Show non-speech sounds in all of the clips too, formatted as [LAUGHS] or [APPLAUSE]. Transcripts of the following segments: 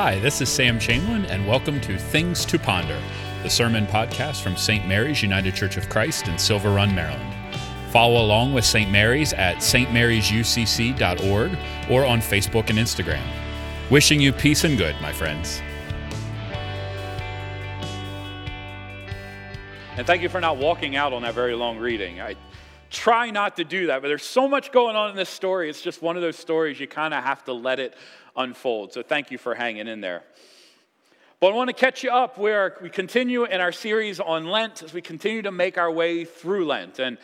Hi, this is Sam Chamberlain, and welcome to Things to Ponder, the sermon podcast from St. Mary's United Church of Christ in Silver Run, Maryland. Follow along with St. Mary's at stmarysucc.org or on Facebook and Instagram. Wishing you peace and good, my friends. And thank you for not walking out on that very long reading. I try not to do that, but there's so much going on in this story. It's just one of those stories you kind of have to let it unfold. So thank you for hanging in there. But I want to catch you up where we continue in our series on Lent as we continue to make our way through Lent. And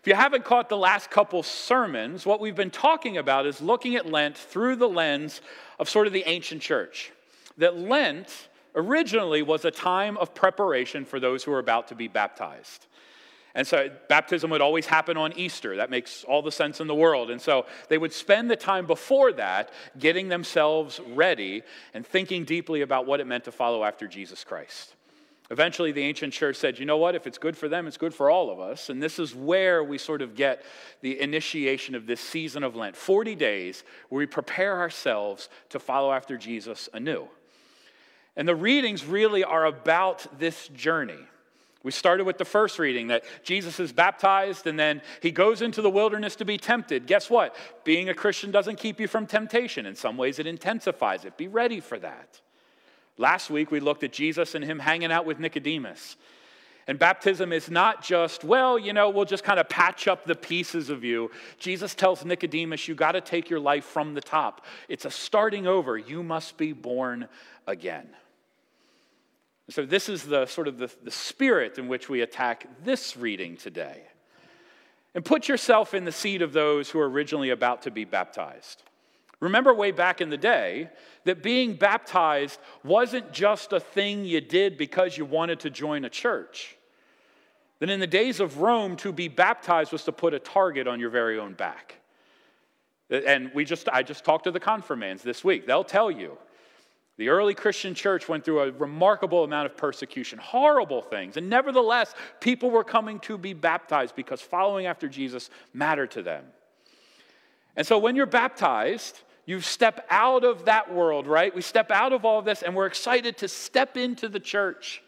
if you haven't caught the last couple sermons, what we've been talking about is looking at Lent through the lens of sort of the ancient church. That Lent originally was a time of preparation for those who are about to be baptized. And so baptism would always happen on Easter. That makes all the sense in the world. And so they would spend the time before that getting themselves ready and thinking deeply about what it meant to follow after Jesus Christ. Eventually, the ancient church said, you know what? If it's good for them, it's good for all of us. And this is where we sort of get the initiation of this season of Lent 40 days where we prepare ourselves to follow after Jesus anew. And the readings really are about this journey. We started with the first reading that Jesus is baptized and then he goes into the wilderness to be tempted. Guess what? Being a Christian doesn't keep you from temptation. In some ways, it intensifies it. Be ready for that. Last week, we looked at Jesus and him hanging out with Nicodemus. And baptism is not just, well, you know, we'll just kind of patch up the pieces of you. Jesus tells Nicodemus, you got to take your life from the top. It's a starting over. You must be born again. So, this is the sort of the, the spirit in which we attack this reading today. And put yourself in the seat of those who are originally about to be baptized. Remember, way back in the day, that being baptized wasn't just a thing you did because you wanted to join a church. That in the days of Rome, to be baptized was to put a target on your very own back. And we just, I just talked to the confirmands this week. They'll tell you the early Christian church went through a remarkable amount of persecution, horrible things. And nevertheless, people were coming to be baptized because following after Jesus mattered to them. And so when you're baptized, you step out of that world, right? We step out of all of this and we're excited to step into the church.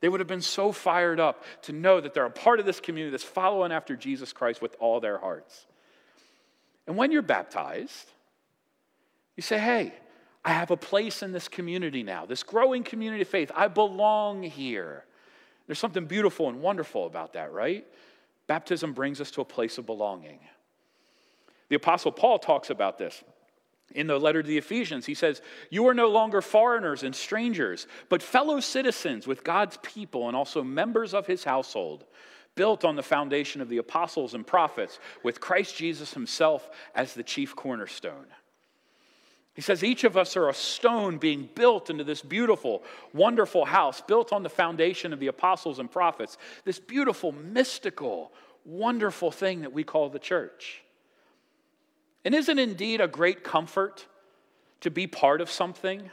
They would have been so fired up to know that they're a part of this community that's following after Jesus Christ with all their hearts. And when you're baptized, you say, hey, I have a place in this community now, this growing community of faith. I belong here. There's something beautiful and wonderful about that, right? Baptism brings us to a place of belonging. The Apostle Paul talks about this. In the letter to the Ephesians, he says, You are no longer foreigners and strangers, but fellow citizens with God's people and also members of his household, built on the foundation of the apostles and prophets, with Christ Jesus himself as the chief cornerstone. He says, Each of us are a stone being built into this beautiful, wonderful house, built on the foundation of the apostles and prophets, this beautiful, mystical, wonderful thing that we call the church. And isn't indeed a great comfort to be part of something? Have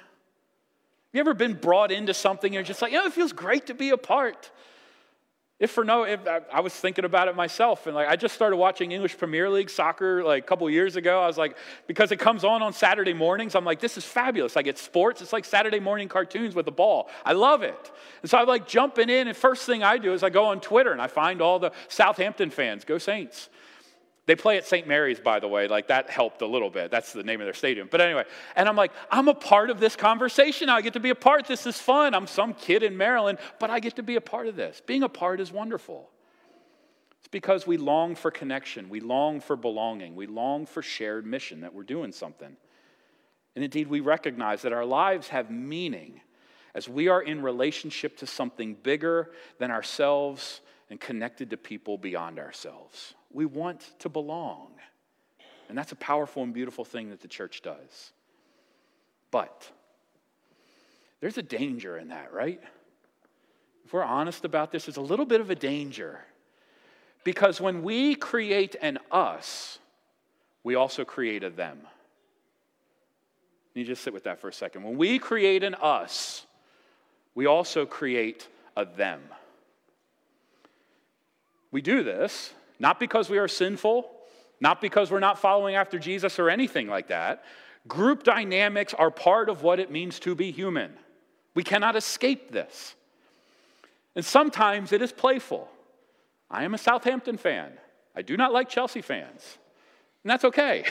you ever been brought into something and you're just like, yeah, it feels great to be a part? If for no, if I was thinking about it myself, and like I just started watching English Premier League soccer like a couple years ago. I was like, because it comes on on Saturday mornings, I'm like, this is fabulous. I get sports. It's like Saturday morning cartoons with a ball. I love it. And so I'm like jumping in, and first thing I do is I go on Twitter and I find all the Southampton fans. Go Saints! They play at St. Mary's, by the way. Like that helped a little bit. That's the name of their stadium. But anyway, and I'm like, I'm a part of this conversation. I get to be a part. This is fun. I'm some kid in Maryland, but I get to be a part of this. Being a part is wonderful. It's because we long for connection, we long for belonging, we long for shared mission that we're doing something. And indeed, we recognize that our lives have meaning as we are in relationship to something bigger than ourselves and connected to people beyond ourselves. We want to belong. And that's a powerful and beautiful thing that the church does. But there's a danger in that, right? If we're honest about this, there's a little bit of a danger. Because when we create an us, we also create a them. You just sit with that for a second. When we create an us, we also create a them. We do this not because we are sinful, not because we're not following after Jesus or anything like that. Group dynamics are part of what it means to be human. We cannot escape this. And sometimes it is playful. I am a Southampton fan. I do not like Chelsea fans. And that's okay.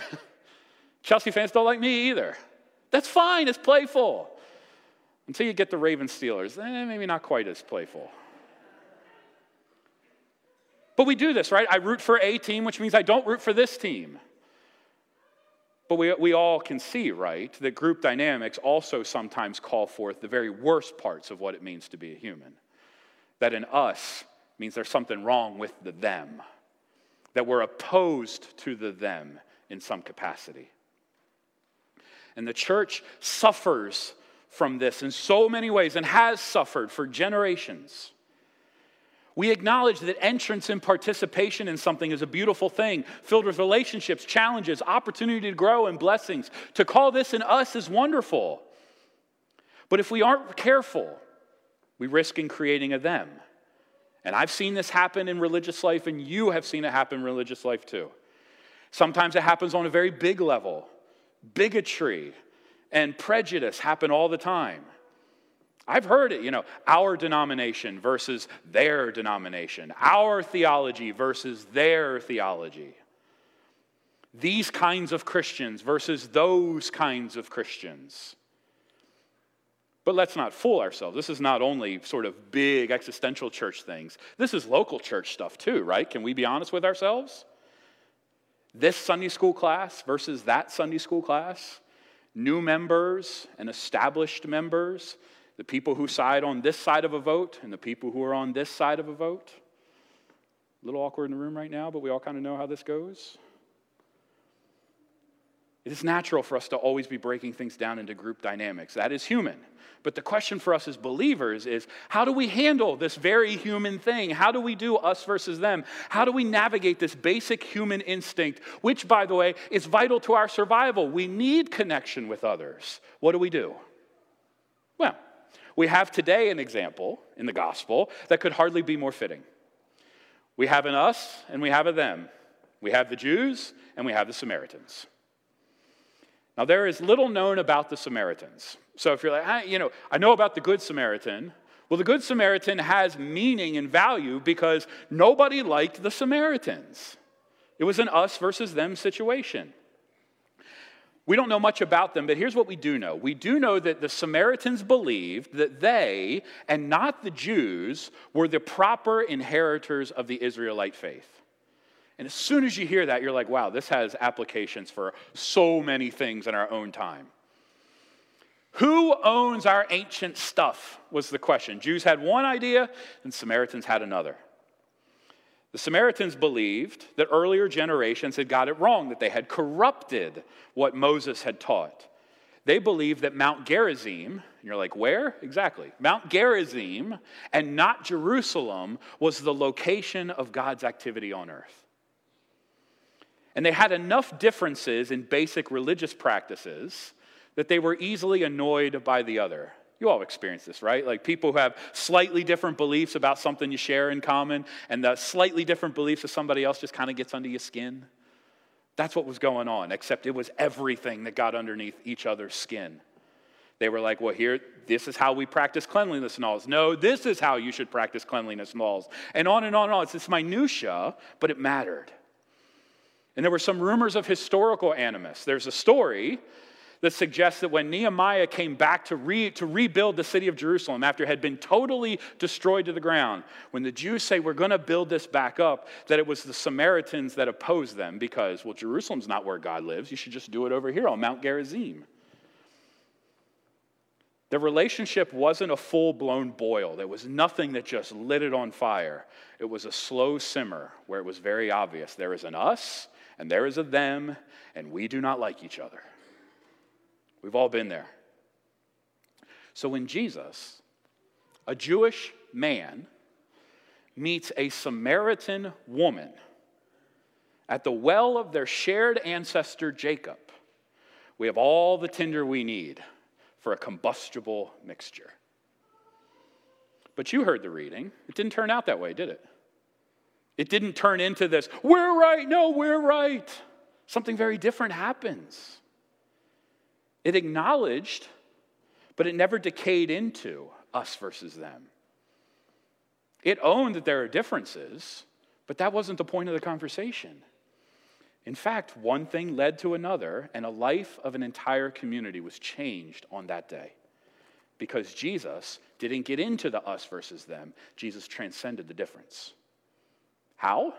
[LAUGHS] Chelsea fans don't like me either. That's fine, it's playful. Until you get the Ravens Steelers, eh, maybe not quite as playful. But we do this, right? I root for a team, which means I don't root for this team. But we, we all can see, right, that group dynamics also sometimes call forth the very worst parts of what it means to be a human. That in us means there's something wrong with the them, that we're opposed to the them in some capacity. And the church suffers from this in so many ways and has suffered for generations. We acknowledge that entrance and participation in something is a beautiful thing, filled with relationships, challenges, opportunity to grow, and blessings. To call this in us is wonderful. But if we aren't careful, we risk in creating a them. And I've seen this happen in religious life, and you have seen it happen in religious life too. Sometimes it happens on a very big level. Bigotry and prejudice happen all the time. I've heard it, you know, our denomination versus their denomination, our theology versus their theology. These kinds of Christians versus those kinds of Christians. But let's not fool ourselves. This is not only sort of big existential church things, this is local church stuff too, right? Can we be honest with ourselves? This Sunday school class versus that Sunday school class, new members and established members, the people who side on this side of a vote and the people who are on this side of a vote. A little awkward in the room right now, but we all kind of know how this goes. It is natural for us to always be breaking things down into group dynamics. That is human. But the question for us as believers is how do we handle this very human thing? How do we do us versus them? How do we navigate this basic human instinct, which, by the way, is vital to our survival? We need connection with others. What do we do? Well, we have today an example in the gospel that could hardly be more fitting. We have an us and we have a them. We have the Jews and we have the Samaritans. Now, there is little known about the Samaritans. So if you're like, ah, you know, I know about the Good Samaritan. Well, the Good Samaritan has meaning and value because nobody liked the Samaritans. It was an us versus them situation. We don't know much about them, but here's what we do know. We do know that the Samaritans believed that they, and not the Jews, were the proper inheritors of the Israelite faith. And as soon as you hear that, you're like, wow, this has applications for so many things in our own time. Who owns our ancient stuff? was the question. Jews had one idea, and Samaritans had another. The Samaritans believed that earlier generations had got it wrong, that they had corrupted what Moses had taught. They believed that Mount Gerizim, and you're like, where? Exactly. Mount Gerizim and not Jerusalem was the location of God's activity on earth. And they had enough differences in basic religious practices that they were easily annoyed by the other. You all experience this, right? Like people who have slightly different beliefs about something you share in common, and the slightly different beliefs of somebody else just kind of gets under your skin. That's what was going on, except it was everything that got underneath each other's skin. They were like, well, here, this is how we practice cleanliness laws. No, this is how you should practice cleanliness laws. And on and on and on. It's this minutia, but it mattered. And there were some rumors of historical animus. There's a story that suggests that when Nehemiah came back to, re, to rebuild the city of Jerusalem after it had been totally destroyed to the ground, when the Jews say, We're going to build this back up, that it was the Samaritans that opposed them because, well, Jerusalem's not where God lives. You should just do it over here on Mount Gerizim. The relationship wasn't a full blown boil. There was nothing that just lit it on fire. It was a slow simmer where it was very obvious there is an us and there is a them, and we do not like each other. We've all been there. So when Jesus, a Jewish man, meets a Samaritan woman at the well of their shared ancestor Jacob, we have all the tinder we need for a combustible mixture. But you heard the reading. It didn't turn out that way, did it? It didn't turn into this, we're right, no, we're right. something very different happens. It acknowledged, but it never decayed into us versus them. It owned that there are differences, but that wasn't the point of the conversation. In fact, one thing led to another, and a life of an entire community was changed on that day. Because Jesus didn't get into the us versus them, Jesus transcended the difference. How?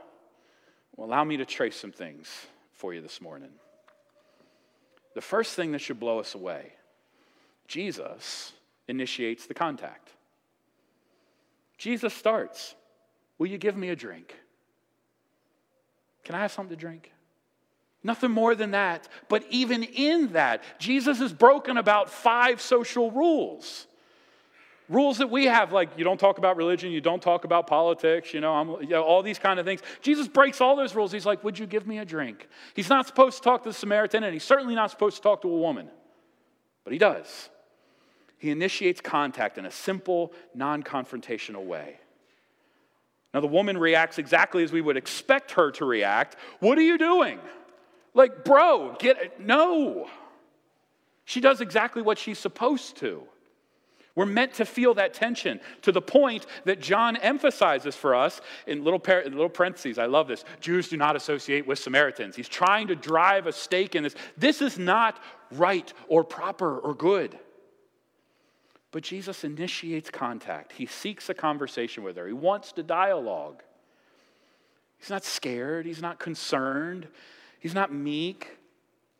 Well, allow me to trace some things for you this morning. The first thing that should blow us away Jesus initiates the contact. Jesus starts, Will you give me a drink? Can I have something to drink? Nothing more than that. But even in that, Jesus has broken about five social rules. Rules that we have, like you don't talk about religion, you don't talk about politics, you know, you know, all these kind of things. Jesus breaks all those rules. He's like, Would you give me a drink? He's not supposed to talk to the Samaritan, and he's certainly not supposed to talk to a woman. But he does. He initiates contact in a simple, non confrontational way. Now, the woman reacts exactly as we would expect her to react. What are you doing? Like, bro, get it. No. She does exactly what she's supposed to. We're meant to feel that tension to the point that John emphasizes for us in little, par- little parentheses. I love this. Jews do not associate with Samaritans. He's trying to drive a stake in this. This is not right or proper or good. But Jesus initiates contact. He seeks a conversation with her. He wants to dialogue. He's not scared. He's not concerned. He's not meek.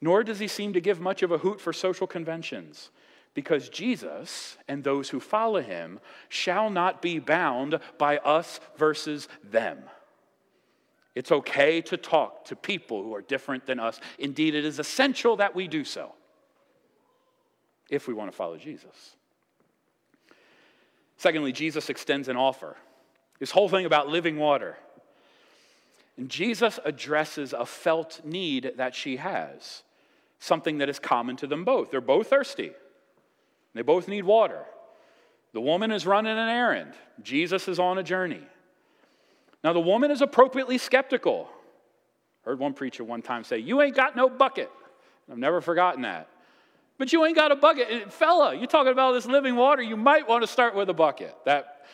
Nor does he seem to give much of a hoot for social conventions because Jesus and those who follow him shall not be bound by us versus them. It's okay to talk to people who are different than us. Indeed, it is essential that we do so if we want to follow Jesus. Secondly, Jesus extends an offer. This whole thing about living water. And Jesus addresses a felt need that she has, something that is common to them both. They're both thirsty. They both need water. The woman is running an errand, Jesus is on a journey. Now, the woman is appropriately skeptical. Heard one preacher one time say, You ain't got no bucket. I've never forgotten that. But you ain't got a bucket. Fella, you're talking about this living water. You might want to start with a bucket. That,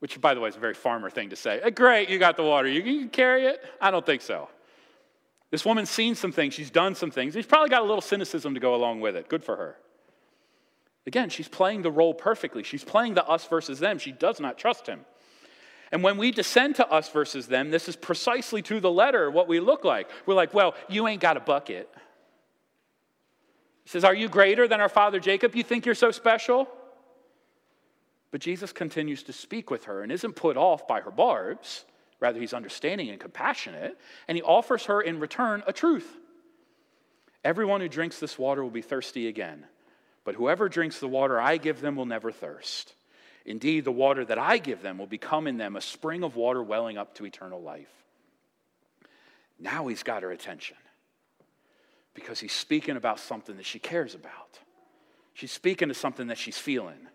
which, by the way, is a very farmer thing to say. Hey, great, you got the water. You, you can carry it? I don't think so. This woman's seen some things. She's done some things. She's probably got a little cynicism to go along with it. Good for her. Again, she's playing the role perfectly. She's playing the us versus them. She does not trust him. And when we descend to us versus them, this is precisely to the letter what we look like. We're like, well, you ain't got a bucket. He says, Are you greater than our father Jacob? You think you're so special? But Jesus continues to speak with her and isn't put off by her barbs. Rather, he's understanding and compassionate, and he offers her in return a truth. Everyone who drinks this water will be thirsty again. But whoever drinks the water I give them will never thirst. Indeed, the water that I give them will become in them a spring of water welling up to eternal life. Now he's got her attention because he's speaking about something that she cares about. She's speaking to something that she's feeling.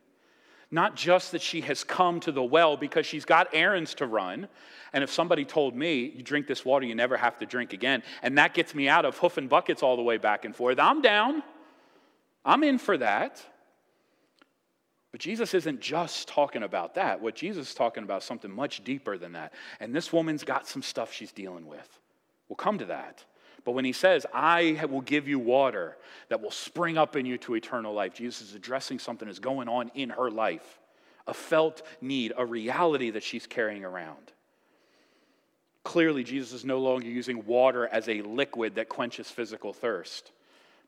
Not just that she has come to the well because she's got errands to run. And if somebody told me, you drink this water, you never have to drink again, and that gets me out of hoofing buckets all the way back and forth, I'm down. I'm in for that. But Jesus isn't just talking about that. What Jesus is talking about is something much deeper than that. And this woman's got some stuff she's dealing with. We'll come to that. But when he says, I will give you water that will spring up in you to eternal life, Jesus is addressing something that's going on in her life a felt need, a reality that she's carrying around. Clearly, Jesus is no longer using water as a liquid that quenches physical thirst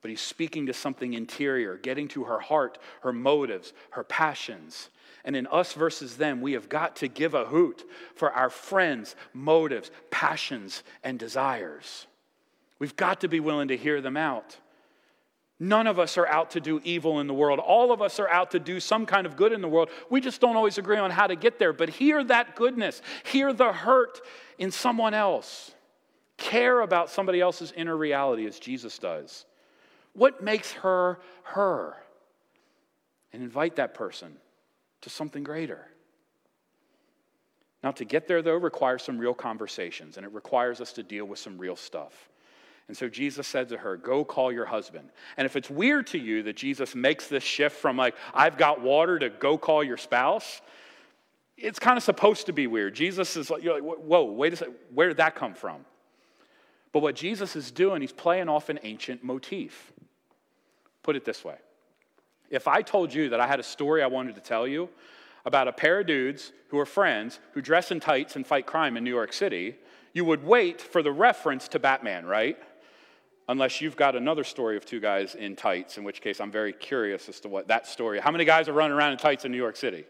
but he's speaking to something interior, getting to her heart, her motives, her passions. And in us versus them, we have got to give a hoot for our friends' motives, passions, and desires. We've got to be willing to hear them out. None of us are out to do evil in the world. All of us are out to do some kind of good in the world. We just don't always agree on how to get there. But hear that goodness, hear the hurt in someone else. Care about somebody else's inner reality as Jesus does. What makes her her? And invite that person to something greater. Now, to get there, though, requires some real conversations, and it requires us to deal with some real stuff. And so Jesus said to her, Go call your husband. And if it's weird to you that Jesus makes this shift from like, I've got water to go call your spouse, it's kind of supposed to be weird. Jesus is like, you like, Whoa, wait a second, where did that come from? But what Jesus is doing, he's playing off an ancient motif. Put it this way if I told you that I had a story I wanted to tell you about a pair of dudes who are friends who dress in tights and fight crime in New York City, you would wait for the reference to Batman, right? Unless you've got another story of two guys in tights, in which case I'm very curious as to what that story. How many guys are running around in tights in New York City?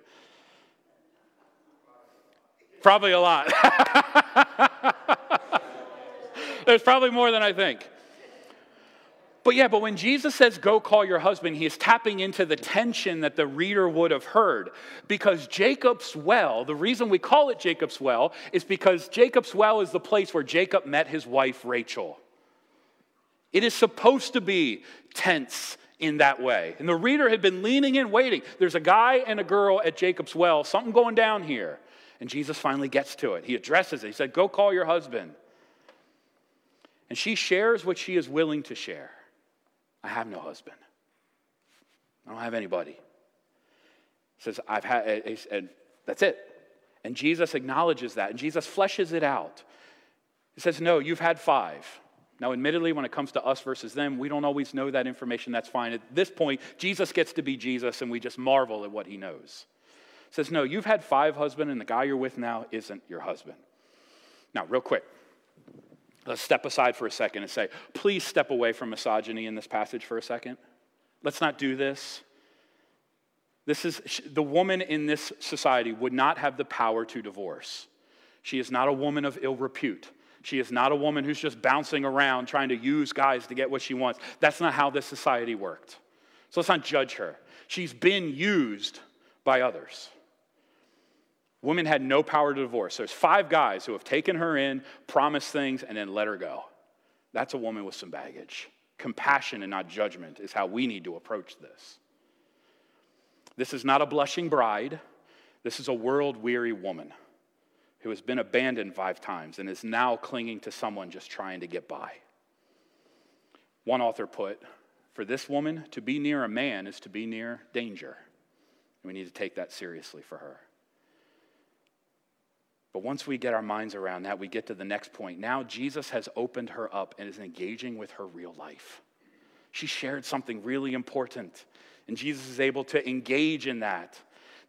Probably a lot. [LAUGHS] There's probably more than I think. But yeah, but when Jesus says, go call your husband, he is tapping into the tension that the reader would have heard. Because Jacob's well, the reason we call it Jacob's well is because Jacob's well is the place where Jacob met his wife Rachel. It is supposed to be tense in that way. And the reader had been leaning in, waiting. There's a guy and a girl at Jacob's well, something going down here. And Jesus finally gets to it. He addresses it. He said, Go call your husband. And she shares what she is willing to share. I have no husband. I don't have anybody. Says, I've had, and that's it. And Jesus acknowledges that, and Jesus fleshes it out. He says, No, you've had five. Now, admittedly, when it comes to us versus them, we don't always know that information. That's fine. At this point, Jesus gets to be Jesus, and we just marvel at what he knows. He says, No, you've had five husbands, and the guy you're with now isn't your husband. Now, real quick, Let's step aside for a second and say, please step away from misogyny in this passage for a second. Let's not do this. This is the woman in this society would not have the power to divorce. She is not a woman of ill repute. She is not a woman who's just bouncing around trying to use guys to get what she wants. That's not how this society worked. So let's not judge her. She's been used by others. Women had no power to divorce. There's five guys who have taken her in, promised things, and then let her go. That's a woman with some baggage. Compassion and not judgment is how we need to approach this. This is not a blushing bride. This is a world weary woman who has been abandoned five times and is now clinging to someone just trying to get by. One author put, For this woman, to be near a man is to be near danger. And we need to take that seriously for her. But once we get our minds around that, we get to the next point. Now, Jesus has opened her up and is engaging with her real life. She shared something really important, and Jesus is able to engage in that.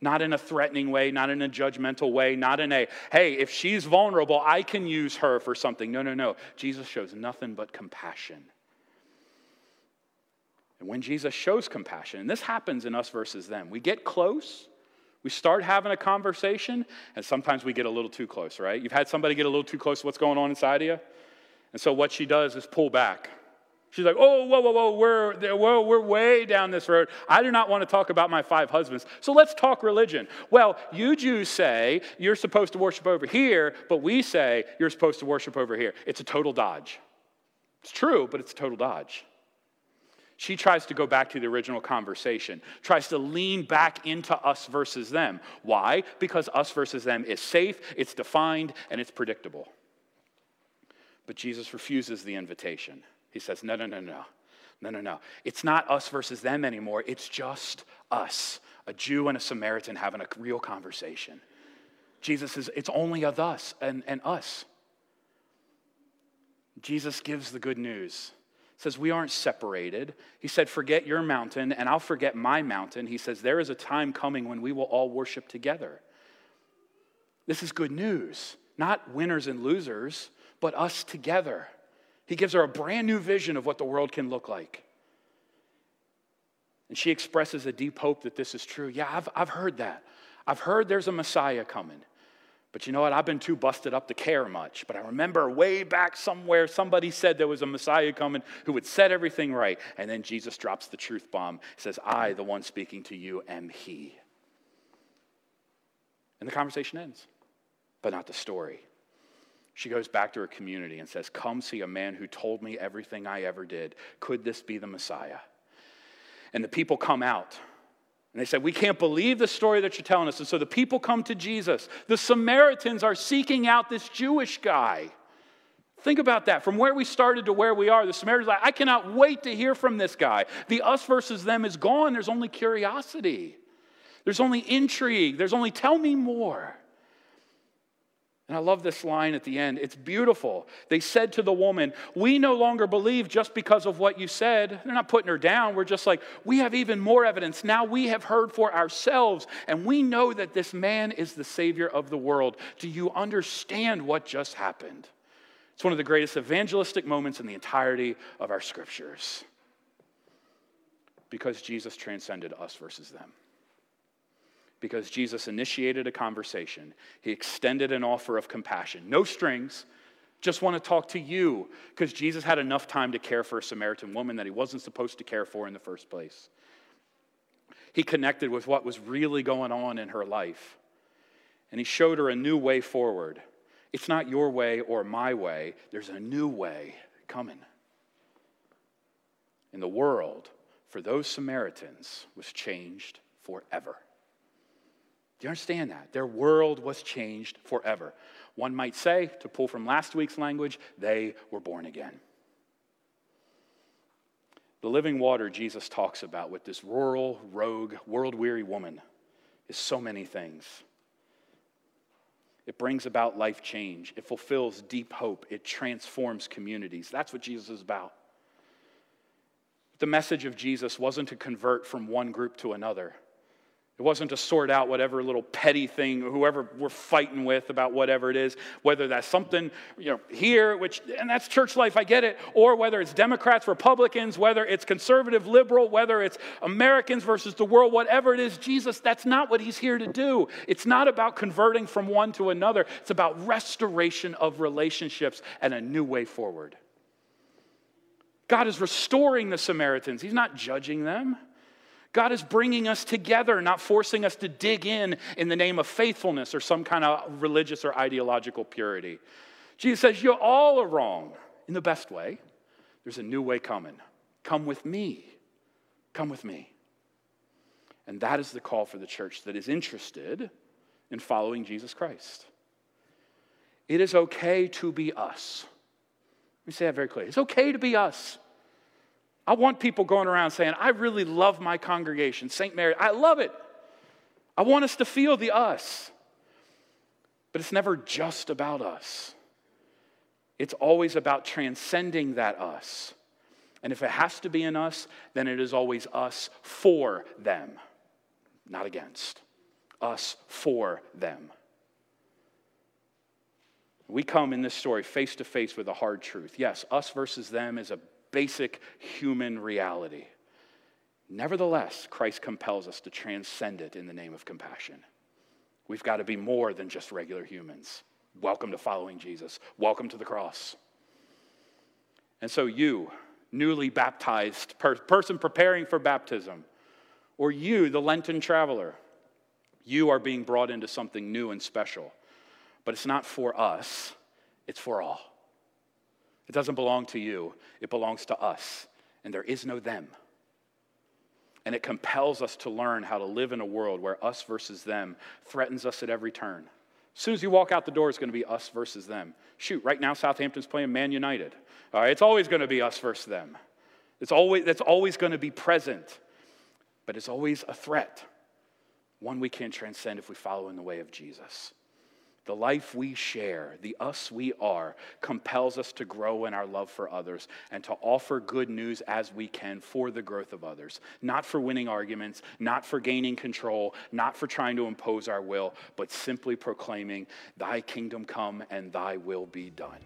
Not in a threatening way, not in a judgmental way, not in a, hey, if she's vulnerable, I can use her for something. No, no, no. Jesus shows nothing but compassion. And when Jesus shows compassion, and this happens in us versus them, we get close, we start having a conversation, and sometimes we get a little too close, right? You've had somebody get a little too close to what's going on inside of you? And so what she does is pull back. She's like, oh, whoa, whoa, whoa, we're, whoa, we're way down this road. I do not want to talk about my five husbands. So let's talk religion. Well, you Jews say you're supposed to worship over here, but we say you're supposed to worship over here. It's a total dodge. It's true, but it's a total dodge. She tries to go back to the original conversation, tries to lean back into us versus them. Why? Because us versus them is safe, it's defined, and it's predictable. But Jesus refuses the invitation. He says, No, no, no, no. No, no, no. It's not us versus them anymore. It's just us, a Jew and a Samaritan having a real conversation. Jesus says, It's only of us and, and us. Jesus gives the good news says we aren't separated. He said, Forget your mountain, and I'll forget my mountain. He says, There is a time coming when we will all worship together. This is good news, not winners and losers, but us together. He gives her a brand new vision of what the world can look like. And she expresses a deep hope that this is true. Yeah, I've, I've heard that. I've heard there's a Messiah coming. But you know what? I've been too busted up to care much. But I remember way back somewhere, somebody said there was a Messiah coming who would set everything right. And then Jesus drops the truth bomb, says, I, the one speaking to you, am He. And the conversation ends, but not the story. She goes back to her community and says, Come see a man who told me everything I ever did. Could this be the Messiah? And the people come out and they said, We can't believe the story that you're telling us. And so the people come to Jesus. The Samaritans are seeking out this Jewish guy. Think about that. From where we started to where we are, the Samaritans like, I cannot wait to hear from this guy. The us versus them is gone. There's only curiosity. There's only intrigue. There's only tell me more. And I love this line at the end. It's beautiful. They said to the woman, We no longer believe just because of what you said. They're not putting her down. We're just like, We have even more evidence. Now we have heard for ourselves, and we know that this man is the Savior of the world. Do you understand what just happened? It's one of the greatest evangelistic moments in the entirety of our scriptures because Jesus transcended us versus them because Jesus initiated a conversation. He extended an offer of compassion. No strings, just want to talk to you because Jesus had enough time to care for a Samaritan woman that he wasn't supposed to care for in the first place. He connected with what was really going on in her life, and he showed her a new way forward. It's not your way or my way, there's a new way coming. And the world, for those Samaritans, was changed forever. Do you understand that? Their world was changed forever. One might say, to pull from last week's language, they were born again. The living water Jesus talks about with this rural, rogue, world weary woman is so many things. It brings about life change. It fulfills deep hope. It transforms communities. That's what Jesus is about. The message of Jesus wasn't to convert from one group to another. It wasn't to sort out whatever little petty thing, whoever we're fighting with about whatever it is, whether that's something you know here, which and that's church life, I get it, or whether it's Democrats, Republicans, whether it's conservative, liberal, whether it's Americans versus the world, whatever it is, Jesus, that's not what he's here to do. It's not about converting from one to another. It's about restoration of relationships and a new way forward. God is restoring the Samaritans. He's not judging them. God is bringing us together, not forcing us to dig in in the name of faithfulness or some kind of religious or ideological purity. Jesus says, You all are wrong in the best way. There's a new way coming. Come with me. Come with me. And that is the call for the church that is interested in following Jesus Christ. It is okay to be us. Let me say that very clearly. It's okay to be us. I want people going around saying, I really love my congregation, St. Mary. I love it. I want us to feel the us. But it's never just about us, it's always about transcending that us. And if it has to be in us, then it is always us for them, not against. Us for them. We come in this story face to face with a hard truth. Yes, us versus them is a basic human reality. Nevertheless, Christ compels us to transcend it in the name of compassion. We've got to be more than just regular humans. Welcome to following Jesus. Welcome to the cross. And so, you, newly baptized per- person preparing for baptism, or you, the Lenten traveler, you are being brought into something new and special. But it's not for us, it's for all. It doesn't belong to you, it belongs to us. And there is no them. And it compels us to learn how to live in a world where us versus them threatens us at every turn. As soon as you walk out the door, it's going to be us versus them. Shoot, right now Southampton's playing Man United. All right, it's always going to be us versus them. It's always, that's always going to be present, but it's always a threat, one we can transcend if we follow in the way of Jesus. The life we share, the us we are, compels us to grow in our love for others and to offer good news as we can for the growth of others. Not for winning arguments, not for gaining control, not for trying to impose our will, but simply proclaiming, Thy kingdom come and Thy will be done.